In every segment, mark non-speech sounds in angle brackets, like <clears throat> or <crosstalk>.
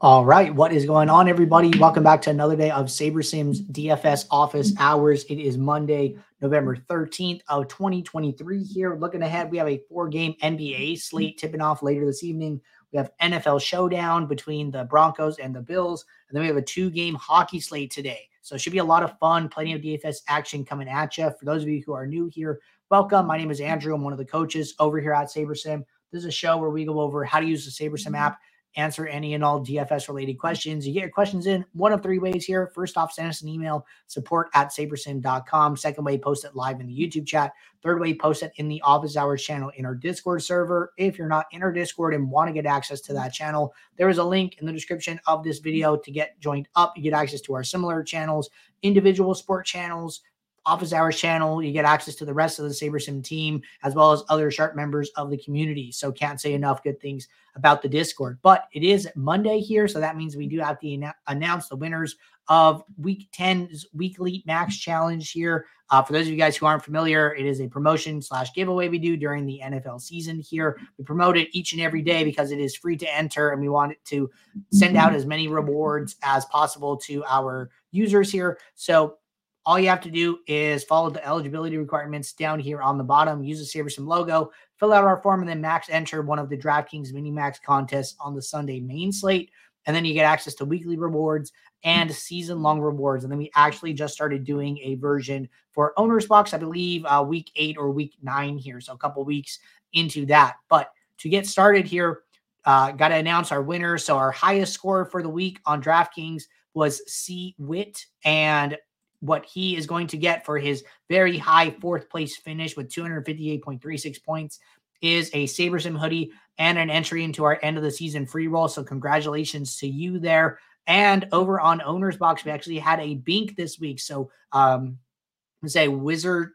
All right, what is going on, everybody? Welcome back to another day of SaberSim's DFS office hours. It is Monday, November 13th of 2023 here. Looking ahead, we have a four-game NBA slate tipping off later this evening. We have NFL showdown between the Broncos and the Bills, and then we have a two-game hockey slate today. So it should be a lot of fun, plenty of DFS action coming at you. For those of you who are new here, welcome. My name is Andrew. I'm one of the coaches over here at SaberSim. This is a show where we go over how to use the SaberSim app answer any and all DFS related questions. You get your questions in one of three ways here. First off, send us an email, support at sabersim.com. Second way, post it live in the YouTube chat. Third way, post it in the office hours channel in our Discord server. If you're not in our Discord and want to get access to that channel, there is a link in the description of this video to get joined up. You get access to our similar channels, individual sport channels, office hours channel. You get access to the rest of the SaberSim team as well as other sharp members of the community. So can't say enough good things about the Discord. But it is Monday here, so that means we do have to announce the winners of Week 10's weekly Max Challenge here. Uh, for those of you guys who aren't familiar, it is a promotion slash giveaway we do during the NFL season here. We promote it each and every day because it is free to enter, and we want it to send out as many rewards as possible to our users here. So all you have to do is follow the eligibility requirements down here on the bottom, use the SaberSim logo, fill out our form, and then max enter one of the DraftKings mini max contests on the Sunday main slate. And then you get access to weekly rewards and season long rewards. And then we actually just started doing a version for OwnersBox, I believe, uh, week eight or week nine here. So a couple weeks into that. But to get started here, uh, got to announce our winner. So our highest score for the week on DraftKings was C Wit, and what he is going to get for his very high fourth place finish with 258.36 points is a SaberSim hoodie and an entry into our end of the season free roll. So congratulations to you there. And over on OwnersBox, we actually had a bink this week. So um say Wizard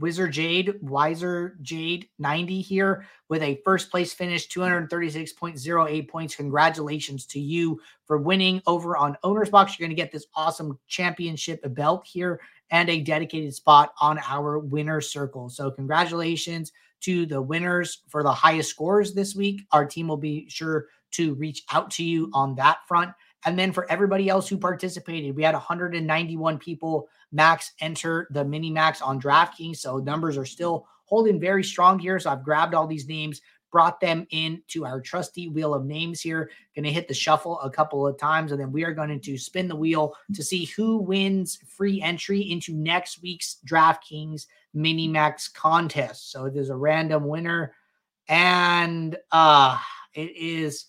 Wizard Jade, Wiser Jade 90 here with a first place finish, 236.08 points. Congratulations to you for winning over on OwnersBox. You're going to get this awesome championship belt here and a dedicated spot on our winner circle. So, congratulations to the winners for the highest scores this week. Our team will be sure to reach out to you on that front. And then for everybody else who participated, we had 191 people max enter the mini max on DraftKings. So numbers are still holding very strong here. So I've grabbed all these names, brought them into our trusty wheel of names here. Going to hit the shuffle a couple of times, and then we are going to spin the wheel to see who wins free entry into next week's DraftKings mini max contest. So there's a random winner, and uh it is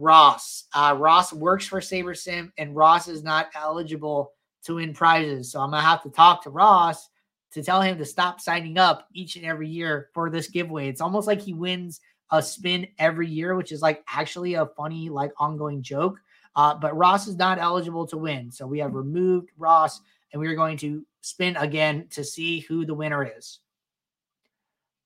Ross. Uh, Ross works for SaberSim, and Ross is not eligible to win prizes. So I'm to have to talk to Ross to tell him to stop signing up each and every year for this giveaway. It's almost like he wins a spin every year, which is like actually a funny, like ongoing joke. Uh, but Ross is not eligible to win. So we have removed Ross and we are going to spin again to see who the winner is.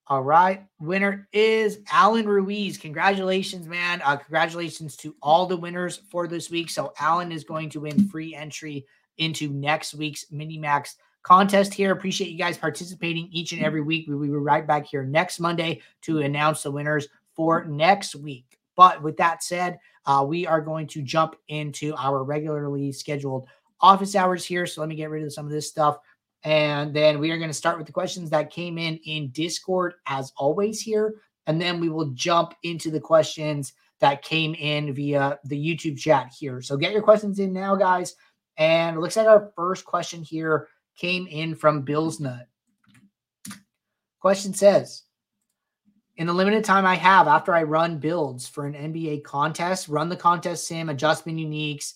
All right. Winner is Alan Ruiz. Congratulations, man. Uh, congratulations to all the winners for this week. So, Alan is going to win free entry into next week's Mini Max contest here. Appreciate you guys participating each and every week. We will be right back here next Monday to announce the winners for next week. But with that said, uh, we are going to jump into our regularly scheduled office hours here. So, let me get rid of some of this stuff. And then we are going to start with the questions that came in in Discord as always here. And then we will jump into the questions that came in via the YouTube chat here. So get your questions in now, guys. And it looks like our first question here came in from Bill's Nut. Question says, in the limited time I have after I run builds for an NBA contest, run the contest sim, adjustment uniques,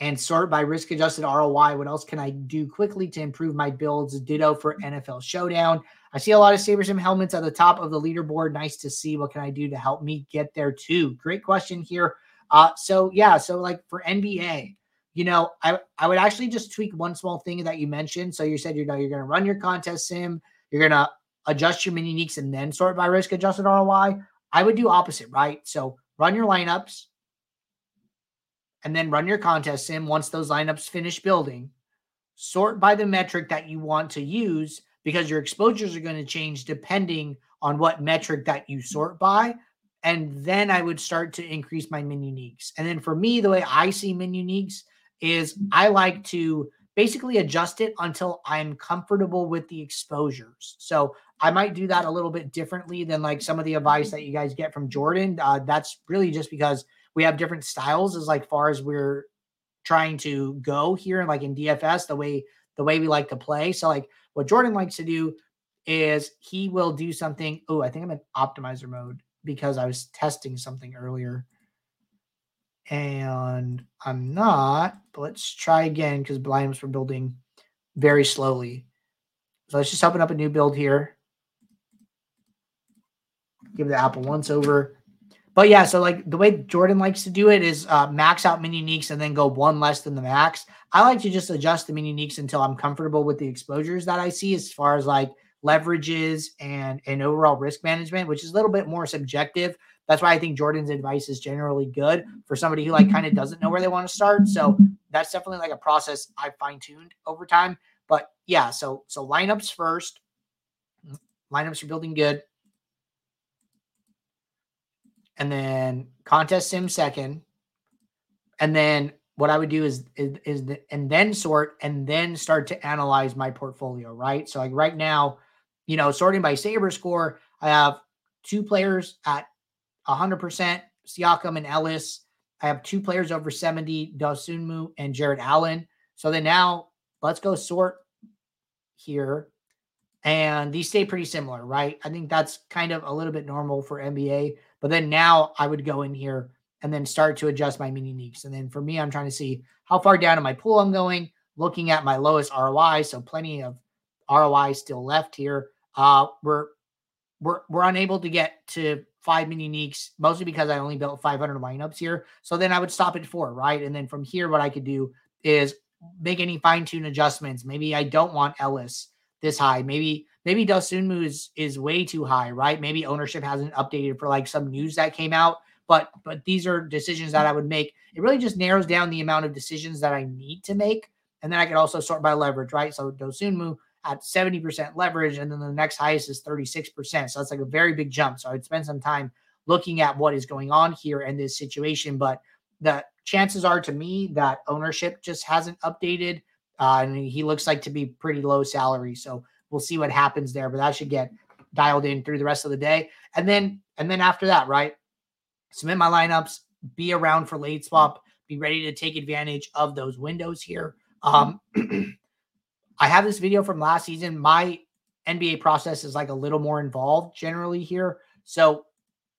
and sort by risk adjusted ROI. What else can I do quickly to improve my builds? Ditto for NFL Showdown. I see a lot of SaberSim helmets at the top of the leaderboard. Nice to see. What can I do to help me get there too? Great question here. Uh, so yeah, so like for NBA, you know, I I would actually just tweak one small thing that you mentioned. So you said you know you're going to run your contest sim, you're going to adjust your mini uniques and then sort by risk adjusted ROI. I would do opposite, right? So run your lineups, and then run your contest sim once those lineups finish building. Sort by the metric that you want to use because your exposures are going to change depending on what metric that you sort by. and then I would start to increase my min uniques. And then for me, the way I see min uniques is I like to basically adjust it until I'm comfortable with the exposures. So I might do that a little bit differently than like some of the advice that you guys get from Jordan. Uh, that's really just because we have different styles as like far as we're trying to go here, and like in DFS, the way the way we like to play. So like what Jordan likes to do is he will do something. Oh, I think I'm in optimizer mode because I was testing something earlier. And I'm not, but let's try again because blinds were building very slowly. So let's just open up a new build here. Give the Apple once over. But yeah, so like the way Jordan likes to do it is uh, max out mini uniques and then go one less than the max. I like to just adjust the mini uniques until I'm comfortable with the exposures that I see as far as like leverages and and overall risk management, which is a little bit more subjective. That's why I think Jordan's advice is generally good for somebody who like kind of doesn't know where they want to start. So that's definitely like a process I fine tuned over time. But yeah, so so lineups first. Lineups are building good. And then contest sim second. And then what I would do is is, is the, and then sort and then start to analyze my portfolio, right? So like right now, you know, sorting by Saber score, I have two players at 100%, Siakam and Ellis. I have two players over 70, Dosunmu and Jarrett Allen. So then now let's go sort here. And these stay pretty similar, right? I think that's kind of a little bit normal for NBA. But then now I would go in here and then start to adjust my min uniques. And then for me, I'm trying to see how far down in my pool I'm going, looking at my lowest ROI. So plenty of ROI still left here. Uh, we're we're we're unable to get to five min uniques, mostly because I only built 500 lineups here. So then I would stop at four, right? And then from here, what I could do is make any fine tune adjustments. Maybe I don't want Ellis this high. Maybe maybe Dosunmu is is way too high, right? Maybe ownership hasn't updated for like some news that came out. But but these are decisions that I would make. It really just narrows down the amount of decisions that I need to make. And then I could also sort by leverage, right? So Dosunmu at 70% leverage, and then the next highest is 36%. So it's like a very big jump. So I'd spend some time looking at what is going on here in this situation. But the chances are to me that ownership just hasn't updated. Uh, and he looks like to be pretty low salary. So we'll see what happens there. But that should get dialed in through the rest of the day. And then and then after that, right? Submit my lineups, be around for late swap, be ready to take advantage of those windows here. Um <clears throat> I have this video from last season. My NBA process is like a little more involved generally here. So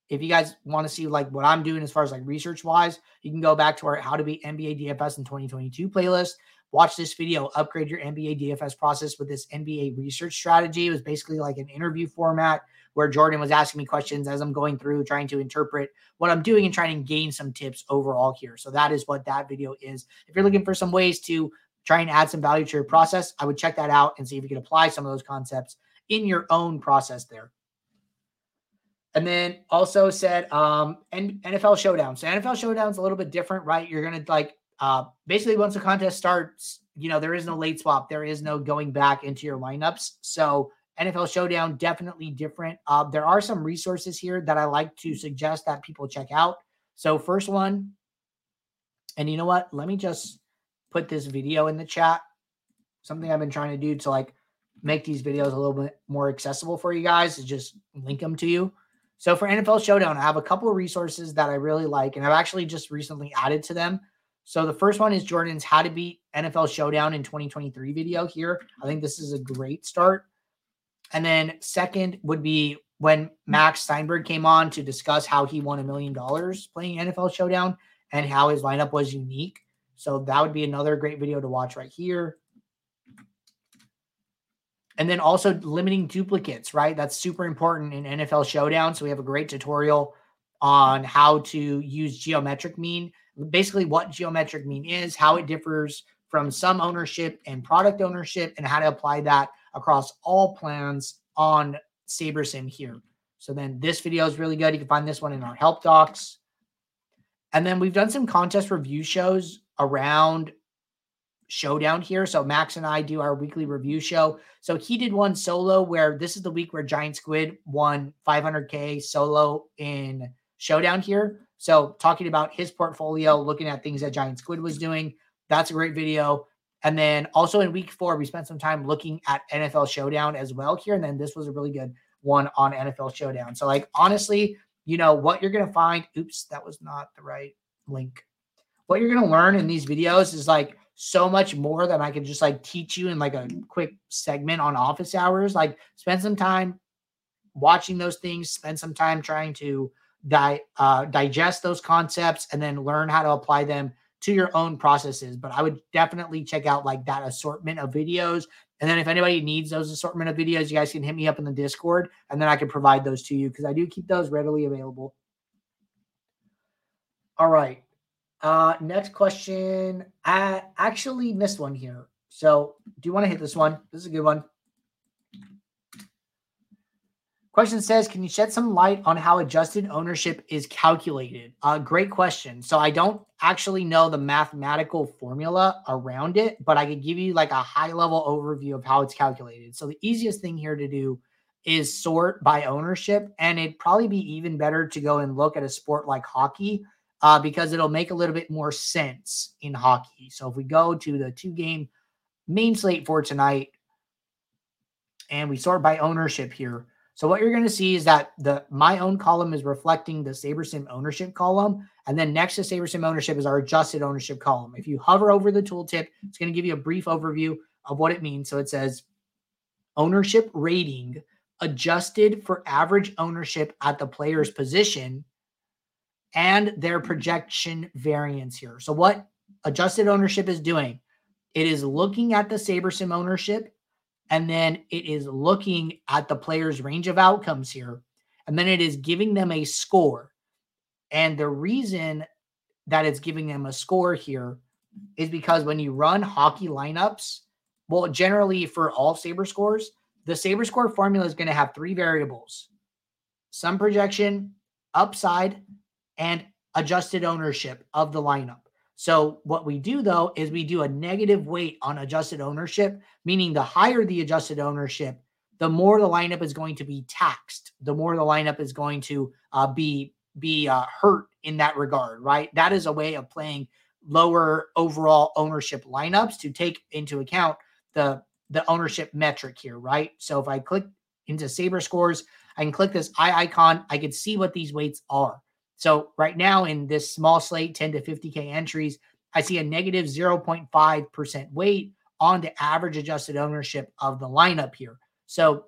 if you guys want to see like what I'm doing as far as like research wise, you can go back to our how to be NBA DFS in 2022 playlist. Watch this video, upgrade your NBA DFS process with this NBA research strategy. It was basically like an interview format where Jordan was asking me questions as I'm going through, trying to interpret what I'm doing and trying to gain some tips overall here. So that is what that video is. If you're looking for some ways to try and add some value to your process, I would check that out and see if you can apply some of those concepts in your own process there. And then also said um NFL Showdown. So NFL Showdown's a little bit different, right? You're gonna like uh basically once the contest starts, you know, there is no late swap, there is no going back into your lineups. So NFL Showdown definitely different. Uh, there are some resources here that I like to suggest that people check out. So first one, and you know what? Let me just put this video in the chat. Something I've been trying to do to like make these videos a little bit more accessible for you guys is just link them to you. So for NFL Showdown, I have a couple of resources that I really like, and I've actually just recently added to them. So the first one is Jordan's How to Beat NFL Showdown in 2023 video here. I think this is a great start. And then second would be when Max Steinberg came on to discuss how he won a million dollars playing NFL Showdown and how his lineup was unique. So that would be another great video to watch right here. And then also limiting duplicates, right? That's super important in NFL Showdown. So we have a great tutorial on how to use geometric mean, basically what geometric mean is, how it differs from sum ownership and product ownership, and how to apply that across all plans on SaberSim here. So then this video is really good. You can find this one in our help docs. And then we've done some contest review shows around showdown here. So Max and I do our weekly review show. So he did one solo where this is the week where Giant Squid won 500k solo in showdown here. So talking about his portfolio, looking at things that Giant Squid was doing. That's a great video. And then also in week four, we spent some time looking at NFL Showdown as well here. And then this was a really good one on NFL Showdown. So, like, honestly, you know, what you're going to find, oops, that was not the right link. What you're going to learn in these videos is like so much more than I can just like teach you in like a quick segment on office hours. Like, spend some time watching those things, spend some time trying to di- uh, digest those concepts, and then learn how to apply them to your own processes. But I would definitely check out like that assortment of videos. And then if anybody needs those assortment of videos, you guys can hit me up in the Discord and then I can provide those to you because I do keep those readily available. All right. Uh, next question. I actually missed one here. So do you want to hit this one? This is a good one. Question says, can you shed some light on how adjusted ownership is calculated? Uh, great question. So I don't actually know the mathematical formula around it, but I could give you like a high level overview of how it's calculated. So the easiest thing here to do is sort by ownership, and it'd probably be even better to go and look at a sport like hockey uh, because it'll make a little bit more sense in hockey. So if we go to the two game main slate for tonight, and we sort by ownership here so what you're going to see is that the my own column is reflecting the SaberSim ownership column. And then next to SaberSim ownership is our adjusted ownership column. If you hover over the tooltip, it's going to give you a brief overview of what it means. So it says ownership rating adjusted for average ownership at the player's position and their projection variance here. So what adjusted ownership is doing, it is looking at the SaberSim ownership and then it is looking at the player's range of outcomes here. And then it is giving them a score. And the reason that it's giving them a score here is because when you run hockey lineups, well, generally for all Saber scores, the Saber score formula is going to have three variables sum projection, upside, and adjusted ownership of the lineup. So what we do though is we do a negative weight on adjusted ownership, meaning the higher the adjusted ownership, the more the lineup is going to be taxed, the more the lineup is going to uh, be be uh, hurt in that regard, right? That is a way of playing lower overall ownership lineups to take into account the the ownership metric here, right? So if I click into Saber scores, I can click this eye icon. I can see what these weights are. So right now in this small slate, 10 to 50K entries, I see a negative 0.5% weight on the average adjusted ownership of the lineup here. So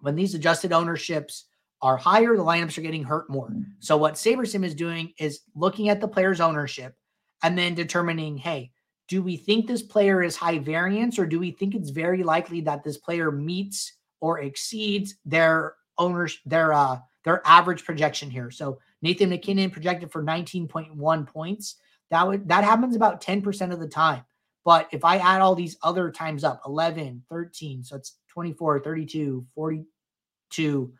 when these adjusted ownerships are higher, the lineups are getting hurt more. So what SaberSim is doing is looking at the player's ownership and then determining, hey, do we think this player is high variance or do we think it's very likely that this player meets or exceeds their owners their uh their average projection here. So Nathan MacKinnon projected for 19.1 points. That would that happens about 10% of the time. But if I add all these other times up, 11, 13, so it's 24, 32, 42,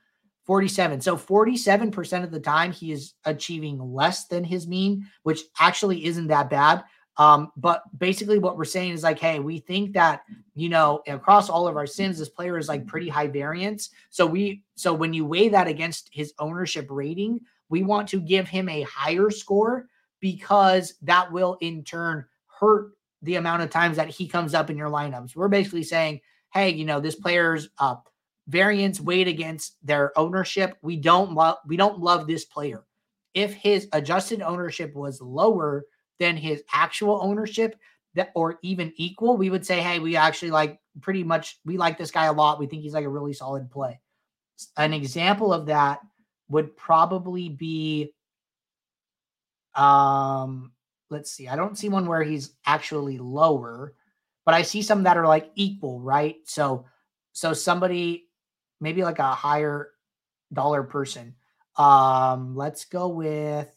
47. So 47% of the time he is achieving less than his mean, which actually isn't that bad. Um, but basically, what we're saying is like, hey, we think that you know across all of our sims, this player is like pretty high variance. So we, so when you weigh that against his ownership rating, we want to give him a higher score because that will in turn hurt the amount of times that he comes up in your lineups. We're basically saying, hey, you know, this player's uh, variance weighed against their ownership. We don't love we don't love this player. If his adjusted ownership was lower than his actual ownership that or even equal, we would say, hey, we actually like pretty much we like this guy a lot. We think he's like a really solid play. An example of that would probably be um let's see. I don't see one where he's actually lower, but I see some that are like equal, right? So so somebody maybe like a higher dollar person. Um let's go with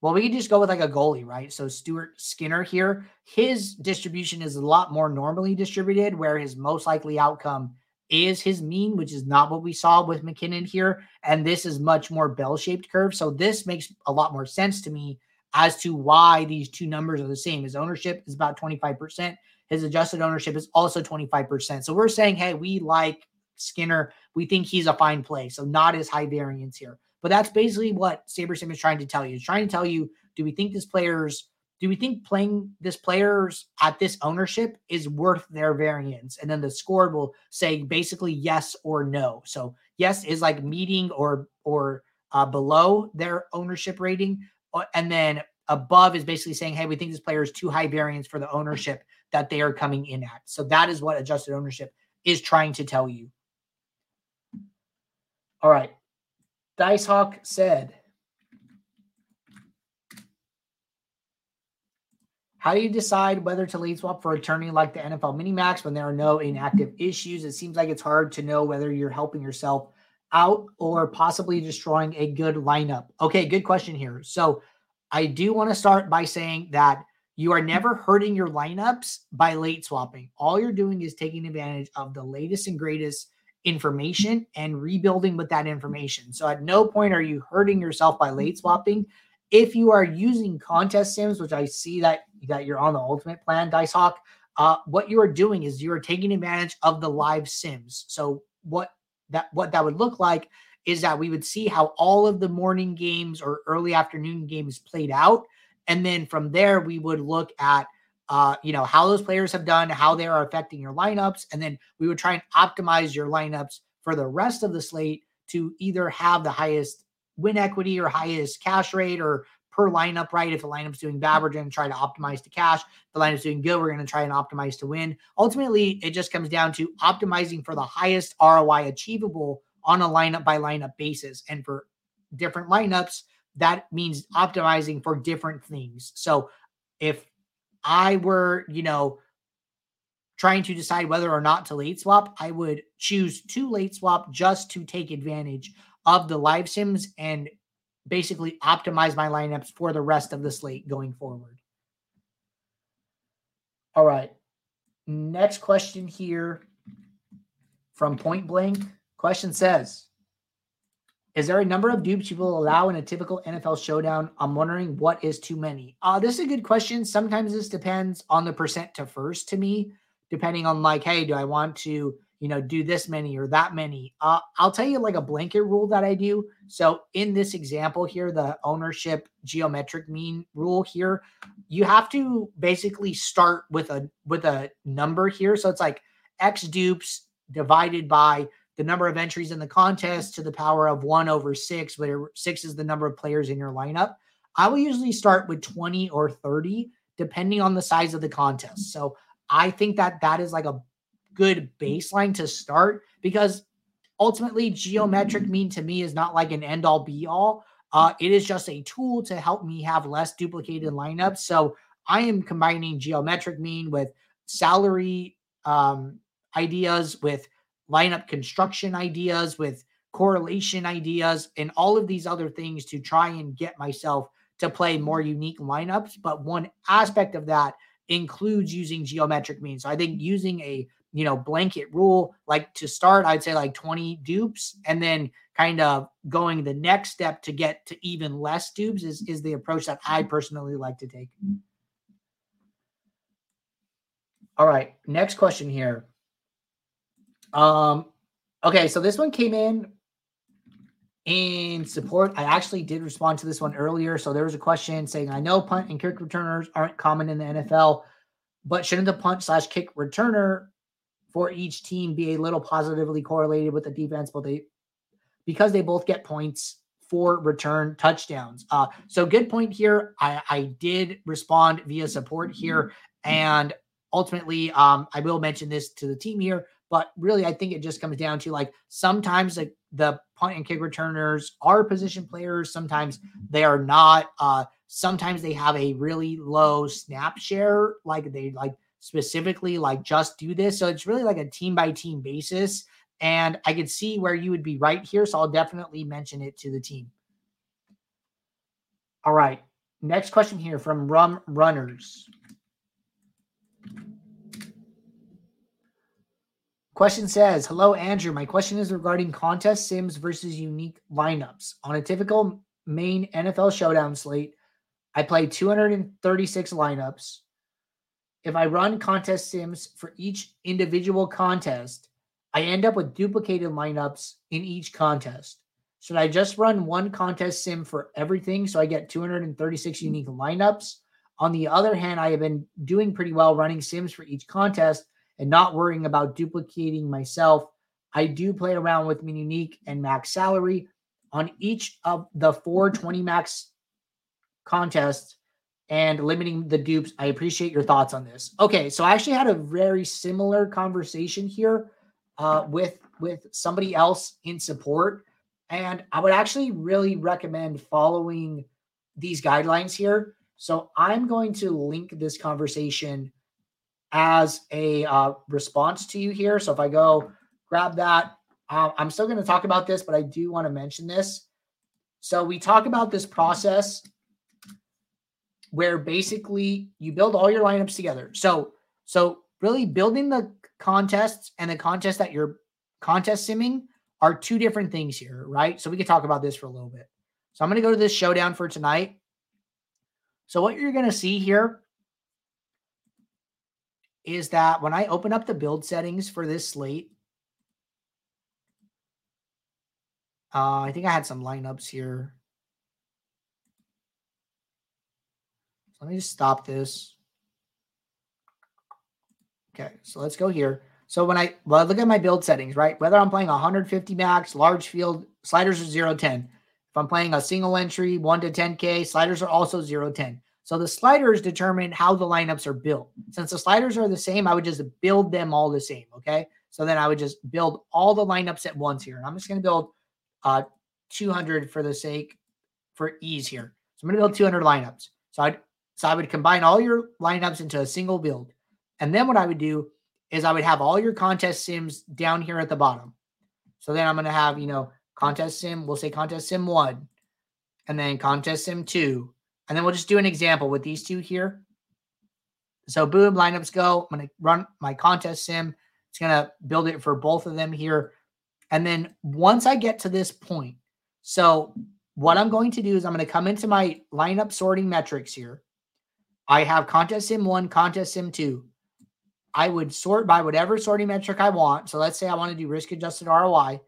well, we can just go with like a goalie, right? So Stuart Skinner here, his distribution is a lot more normally distributed, where his most likely outcome is his mean, which is not what we saw with MacKinnon here. And this is much more bell shaped curve. So this makes a lot more sense to me as to why these two numbers are the same. His ownership is about 25%. His adjusted ownership is also 25%. So we're saying, hey, we like Skinner. We think he's a fine play. So not as high variance here. But that's basically what SaberSim is trying to tell you. It's trying to tell you, do we think this player's do we think playing this players at this ownership is worth their variance? And then the score will say basically yes or no. So yes is like meeting or or uh, below their ownership rating, uh, and then above is basically saying, hey, we think this player is too high variance for the ownership that they are coming in at. So that is what adjusted ownership is trying to tell you. All right. Dicehawk said, How do you decide whether to late swap for attorney like the NFL Minimax when there are no inactive issues? It seems like it's hard to know whether you're helping yourself out or possibly destroying a good lineup. Okay, good question here. So I do want to start by saying that you are never hurting your lineups by late swapping. All you're doing is taking advantage of the latest and greatest information and rebuilding with that information. So at no point are you hurting yourself by late swapping. If you are using contest sims, which I see that that you're on the ultimate plan, Dicehawk, uh, what you are doing is you are taking advantage of the live sims. So what that what that would look like is that we would see how all of the morning games or early afternoon games played out, and then from there we would look at uh, you know how those players have done, how they are affecting your lineups, and then we would try and optimize your lineups for the rest of the slate to either have the highest win equity or highest cash rate or per lineup, right? If the lineup's doing bad, we're going to try to optimize to cash. If the lineup's doing good, we're going to try and optimize to win. Ultimately, it just comes down to optimizing for the highest ROI achievable on a lineup by lineup basis. And for different lineups, that means optimizing for different things. So if I were, you know, trying to decide whether or not to late swap, I would choose to late swap just to take advantage of the live sims and basically optimize my lineups for the rest of the slate going forward. All right. Next question here from Point Blank. Question says Is there a number of dupes you will allow in a typical NFL showdown? I'm wondering what is too many. Uh, this is a good question. Sometimes this depends on the percent to first to me, depending on like, hey, do I want to you know, do this many or that many. Uh, I'll tell you like a blanket rule that I do. So in this example here, the ownership geometric mean rule here, you have to basically start with a with a number here. So it's like X dupes divided by the number of entries in the contest to the power of one over six, where six is the number of players in your lineup. I will usually start with 20 or 30, depending on the size of the contest. So I think that that is like a good baseline to start because ultimately geometric mean to me is not like an end all be all. Uh, it is just a tool to help me have less duplicated lineups. So I am combining geometric mean with salary um, ideas, with lineup construction ideas, with correlation ideas, and all of these other things to try and get myself to play more unique lineups. But one aspect of that includes using geometric mean. So I think using a you know, blanket rule. Like to start, I'd say like 20 dupes and then kind of going the next step to get to even less dupes is, is the approach that I personally like to take. All right, next question here. Um, okay, so this one came in in support. I actually did respond to this one earlier. So there was a question saying, I know punt and kick returners aren't common in the NFL, but shouldn't the punt slash kick returner for each team be a little positively correlated with the defense, but they because they both get points for return touchdowns. Uh, so good point here. I, I did respond via support here, and ultimately, um, I will mention this to the team here. But really, I think it just comes down to like sometimes the, punt and kick returners are position players, sometimes they are not. Uh, sometimes they have a really low snap share, like they like specifically like just do this. So it's really like a team by team basis. And I could see where you would be right here. So I'll definitely mention it to the team. All right. Next question here from Rum Runners. Question says, Hello, Andrew. My question is regarding contest sims versus unique lineups. On a typical main NFL showdown slate, I play 236 lineups. If I run contest sims for each individual contest, I end up with duplicated lineups in each contest. Should I just run one contest sim for everything so I get 236 unique lineups? On the other hand, I have been doing pretty well running sims for each contest and not worrying about duplicating myself. I do play around with min unique and max salary on each of the 420 max contests and limiting the dupes. I appreciate your thoughts on this. Okay, so I actually had a very similar conversation here uh, with with somebody else in support, and I would actually really recommend following these guidelines here. So I'm going to link this conversation as a uh, response to you here. So if I go grab that, uh, I'm still going to talk about this, but I do want to mention this. So we talk about this process where basically you build all your lineups together. So so really building the contests and the contest that you're contest simming are two different things here, right? So we could talk about this for a little bit. So I'm going to go to this showdown for tonight. So what you're going to see here is that when I open up the build settings for this slate, uh, I think I had some lineups here. Let me just stop this. Okay, so let's go here. So when I well look at my build settings, right? Whether I'm playing 150 max, large field, sliders are 0 10. If I'm playing a single entry, 1 to 10K, sliders are also 0 10. So the sliders determine how the lineups are built. Since the sliders are the same, I would just build them all the same. Okay. So then I would just build all the lineups at once here. And I'm just going to build uh 200 for the sake for ease here. So I'm going to build 200 lineups. So I'd so I would combine all your lineups into a single build. And then what I would do is I would have all your contest sims down here at the bottom. So then I'm going to have, you know, contest sim, we'll say contest sim one, and then contest sim two. And then we'll just do an example with these two here. So boom, lineups go. I'm going to run my contest sim. It's going to build it for both of them here. And then once I get to this point, so what I'm going to do is I'm going to come into my lineup sorting metrics here. I have contest sim one, contest sim two. I would sort by whatever sorting metric I want. So let's say I want to do risk adjusted ROI,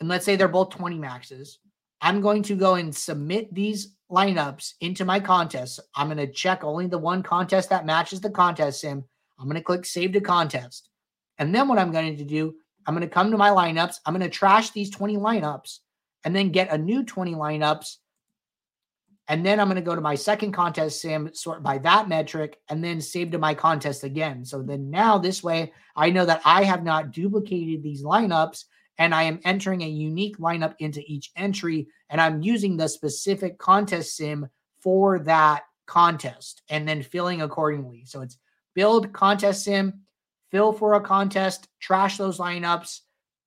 and let's say they're both 20 maxes. I'm going to go and submit these lineups into my contest. I'm going to check only the one contest that matches the contest sim. I'm going to click save to contest. And then what I'm going to do, I'm going to come to my lineups. I'm going to trash these 20 lineups and then get a new 20 lineups and then I'm going to go to my second contest sim, sort by that metric, and then save to my contest again. So then now this way, I know that I have not duplicated these lineups and I am entering a unique lineup into each entry. And I'm using the specific contest sim for that contest and then filling accordingly. So it's build contest sim, fill for a contest, trash those lineups,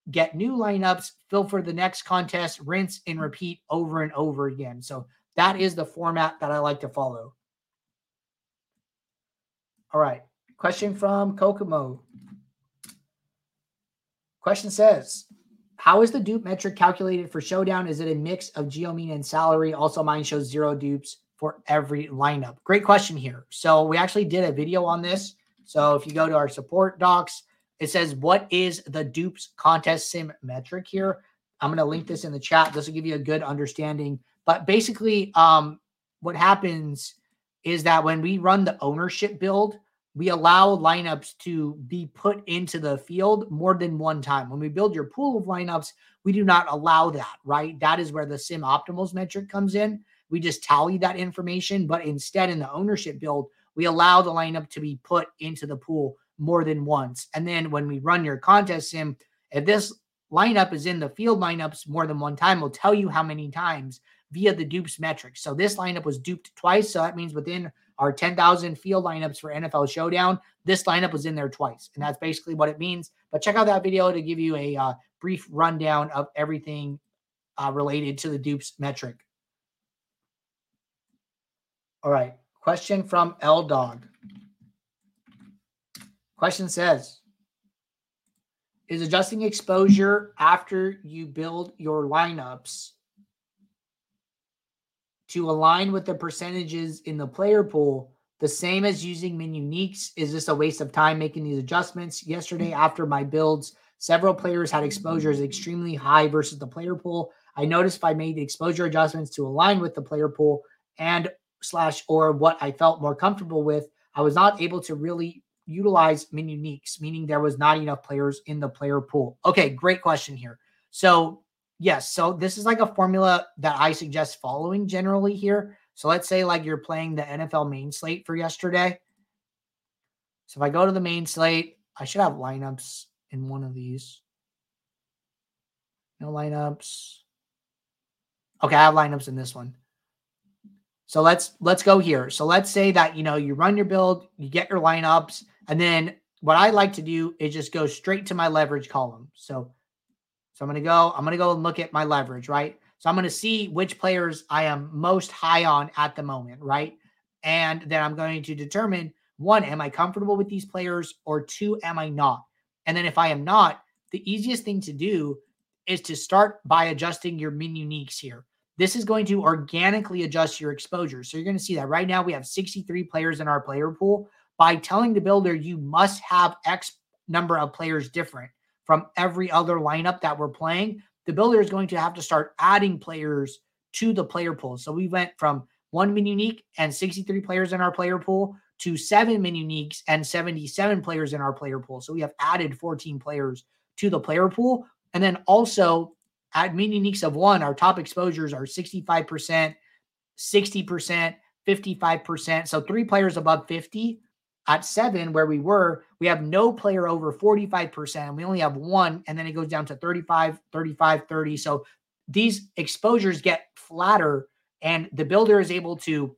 get new lineups, fill for the next contest, rinse and repeat over and over again. So that is the format that I like to follow. All right. Question from Kokomo. Question says, how is the dupe metric calculated for Showdown? Is it a mix of geo mean and salary? Also, mine shows zero dupes for every lineup. Great question here. So we actually did a video on this. So if you go to our support docs, it says, what is the dupes contest sim metric here? I'm going to link this in the chat. This will give you a good understanding but basically, um, what happens is that when we run the ownership build, we allow lineups to be put into the field more than one time. When we build your pool of lineups, we do not allow that, right? That is where the sim optimals metric comes in. We just tally that information, but instead in the ownership build, we allow the lineup to be put into the pool more than once. And then when we run your contest sim, if this lineup is in the field lineups more than one time, we'll tell you how many times via the dupes metric. So this lineup was duped twice. So that means within our 10,000 field lineups for NFL Showdown, this lineup was in there twice. And that's basically what it means. But check out that video to give you a uh, brief rundown of everything uh, related to the dupes metric. All right. Question from L Dog. Question says, is adjusting exposure after you build your lineups to align with the percentages in the player pool the same as using min uniques is this a waste of time making these adjustments yesterday after my builds several players had exposures extremely high versus the player pool I noticed if I made exposure adjustments to align with the player pool and slash or what I felt more comfortable with, I was not able to really utilize min uniques, meaning there was not enough players in the player pool. Okay, great question here. So yes, so this is like a formula that I suggest following generally here. So let's say like you're playing the NFL main slate for yesterday. So if I go to the main slate, I should have lineups in one of these. No lineups. Okay, I have lineups in this one. So let's let's go here. So let's say that you know you run your build, you get your lineups, and then what I like to do is just go straight to my leverage column. So so I'm going to go I'm going to go and look at my leverage, right? So I'm going to see which players I am most high on at the moment, right? And then I'm going to determine one, am I comfortable with these players? Or two, am I not? And then if I am not, the easiest thing to do is to start by adjusting your min uniques here. This is going to organically adjust your exposure. So you're going to see that right now we have 63 players in our player pool. By telling the builder you must have X number of players different from every other lineup that we're playing, the builder is going to have to start adding players to the player pool. So we went from one min unique and 63 players in our player pool to seven min uniques and 77 players in our player pool. So we have added 14 players to the player pool. And then also at min uniques of one, our top exposures are 65%, 60%, 55%. So three players above 50. At seven, where we were, we have no player over 45%. We only have one, and then it goes down to 35, 35, 30. So these exposures get flatter, and the builder is able to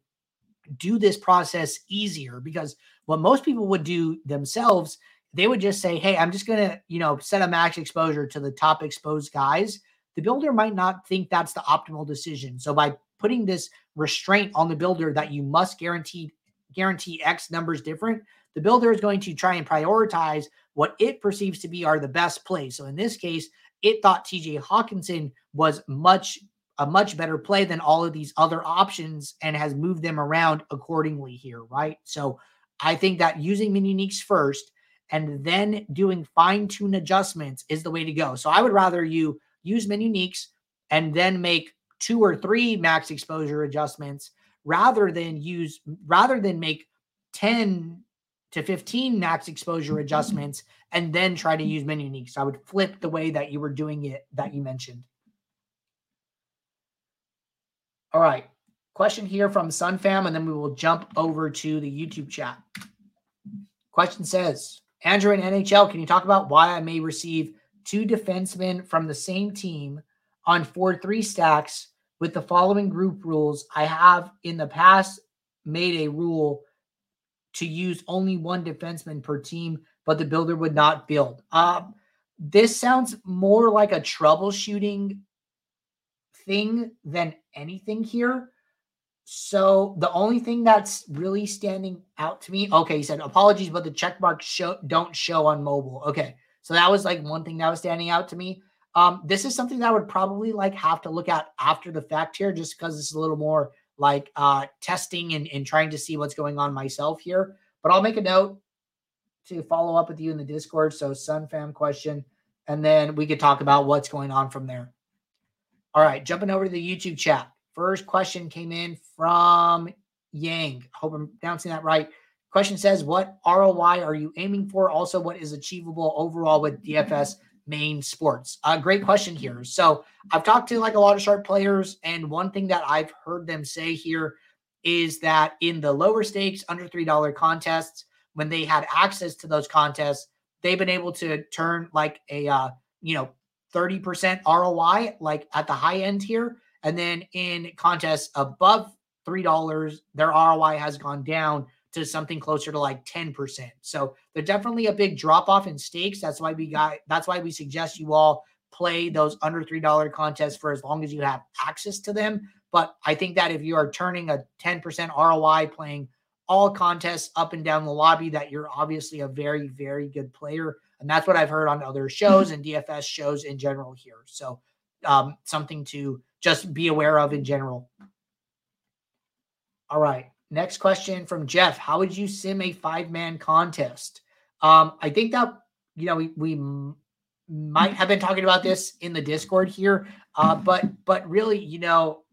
do this process easier because what most people would do themselves they would just say, Hey, I'm just going to, you know, set a max exposure to the top exposed guys. The builder might not think that's the optimal decision. So by putting this restraint on the builder that you must guarantee guarantee X numbers different, the builder is going to try and prioritize what it perceives to be are the best plays. So in this case, it thought TJ Hockenson was much a much better play than all of these other options and has moved them around accordingly here, right? So I think that using min uniques first and then doing fine tune adjustments is the way to go. So I would rather you use min uniques and then make two or three max exposure adjustments rather than use rather than make 10 to 15 max exposure mm-hmm. adjustments and then try to use min uniques. I would flip the way that you were doing it that you mentioned. All right. Question here from SunFam, and then we will jump over to the YouTube chat. Question says, Andrew in NHL, can you talk about why I may receive two defensemen from the same team on 4 3 stacks with the following group rules? I have in the past made a rule to use only one defenseman per team, but the builder would not build. Uh, this sounds more like a troubleshooting thing than anything here. So the only thing that's really standing out to me, okay, he said apologies, but the check marks show don't show on mobile. Okay, so that was like one thing that was standing out to me. Um, this is something that I would probably like have to look at after the fact here, just because it's a little more like uh testing and, and trying to see what's going on myself here. But I'll make a note to follow up with you in the Discord. So Sun Fam question, and then we could talk about what's going on from there. All right, jumping over to the YouTube chat. First question came in from Yang. Hope I'm pronouncing that right. Question says, What ROI are you aiming for? Also, what is achievable overall with DFS main sports? A uh, great question here. So, I've talked to like a lot of sharp players, and one thing that I've heard them say here is that in the lower stakes, under $3 contests, when they had access to those contests, they've been able to turn like a, uh, you know, 30% ROI, like at the high end here. And then in contests above $3, their ROI has gone down to something closer to like 10%. So they're definitely a big drop off in stakes. That's why we got that's why we suggest you all play those under $3 contests for as long as you have access to them. But I think that if you are turning a 10% ROI playing all contests up and down the lobby, that you're obviously a very, very good player. And that's what I've heard on other shows and DFS shows in general here. So um, something to just be aware of in general. All right. Next question from Jeff. How would you sim a five man contest? Um, I think that, you know, we, we might have been talking about this in the Discord here, uh, but but really, you know,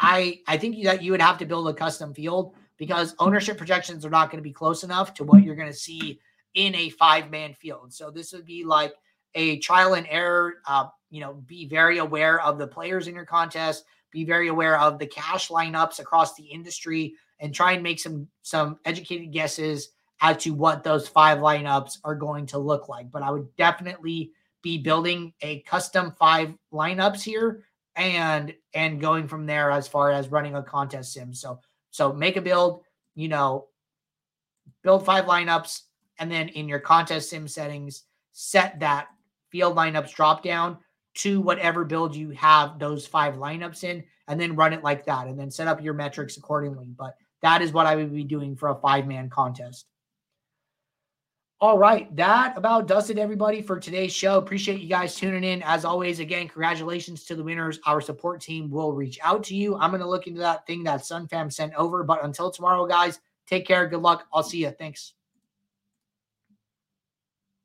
I I think that you would have to build a custom field because ownership projections are not going to be close enough to what you're going to see in a five man field. So this would be like a trial and error. Uh, you know, be very aware of the players in your contest. Be very aware of the cash lineups across the industry, and try and make some some educated guesses as to what those five lineups are going to look like. But I would definitely be building a custom five lineups here and and going from there as far as running a contest sim. So so make a build, you know, build five lineups, and then in your contest sim settings, set that field lineups drop down to whatever build you have those five lineups in, and then run it like that, and then set up your metrics accordingly. But that is what I would be doing for a five man contest. All right, that about does it, everybody, for today's show. Appreciate you guys tuning in. As always, again, congratulations to the winners. Our support team will reach out to you. I'm going to look into that thing that SunFam sent over. But until tomorrow, guys, take care. Good luck. I'll see you. Thanks.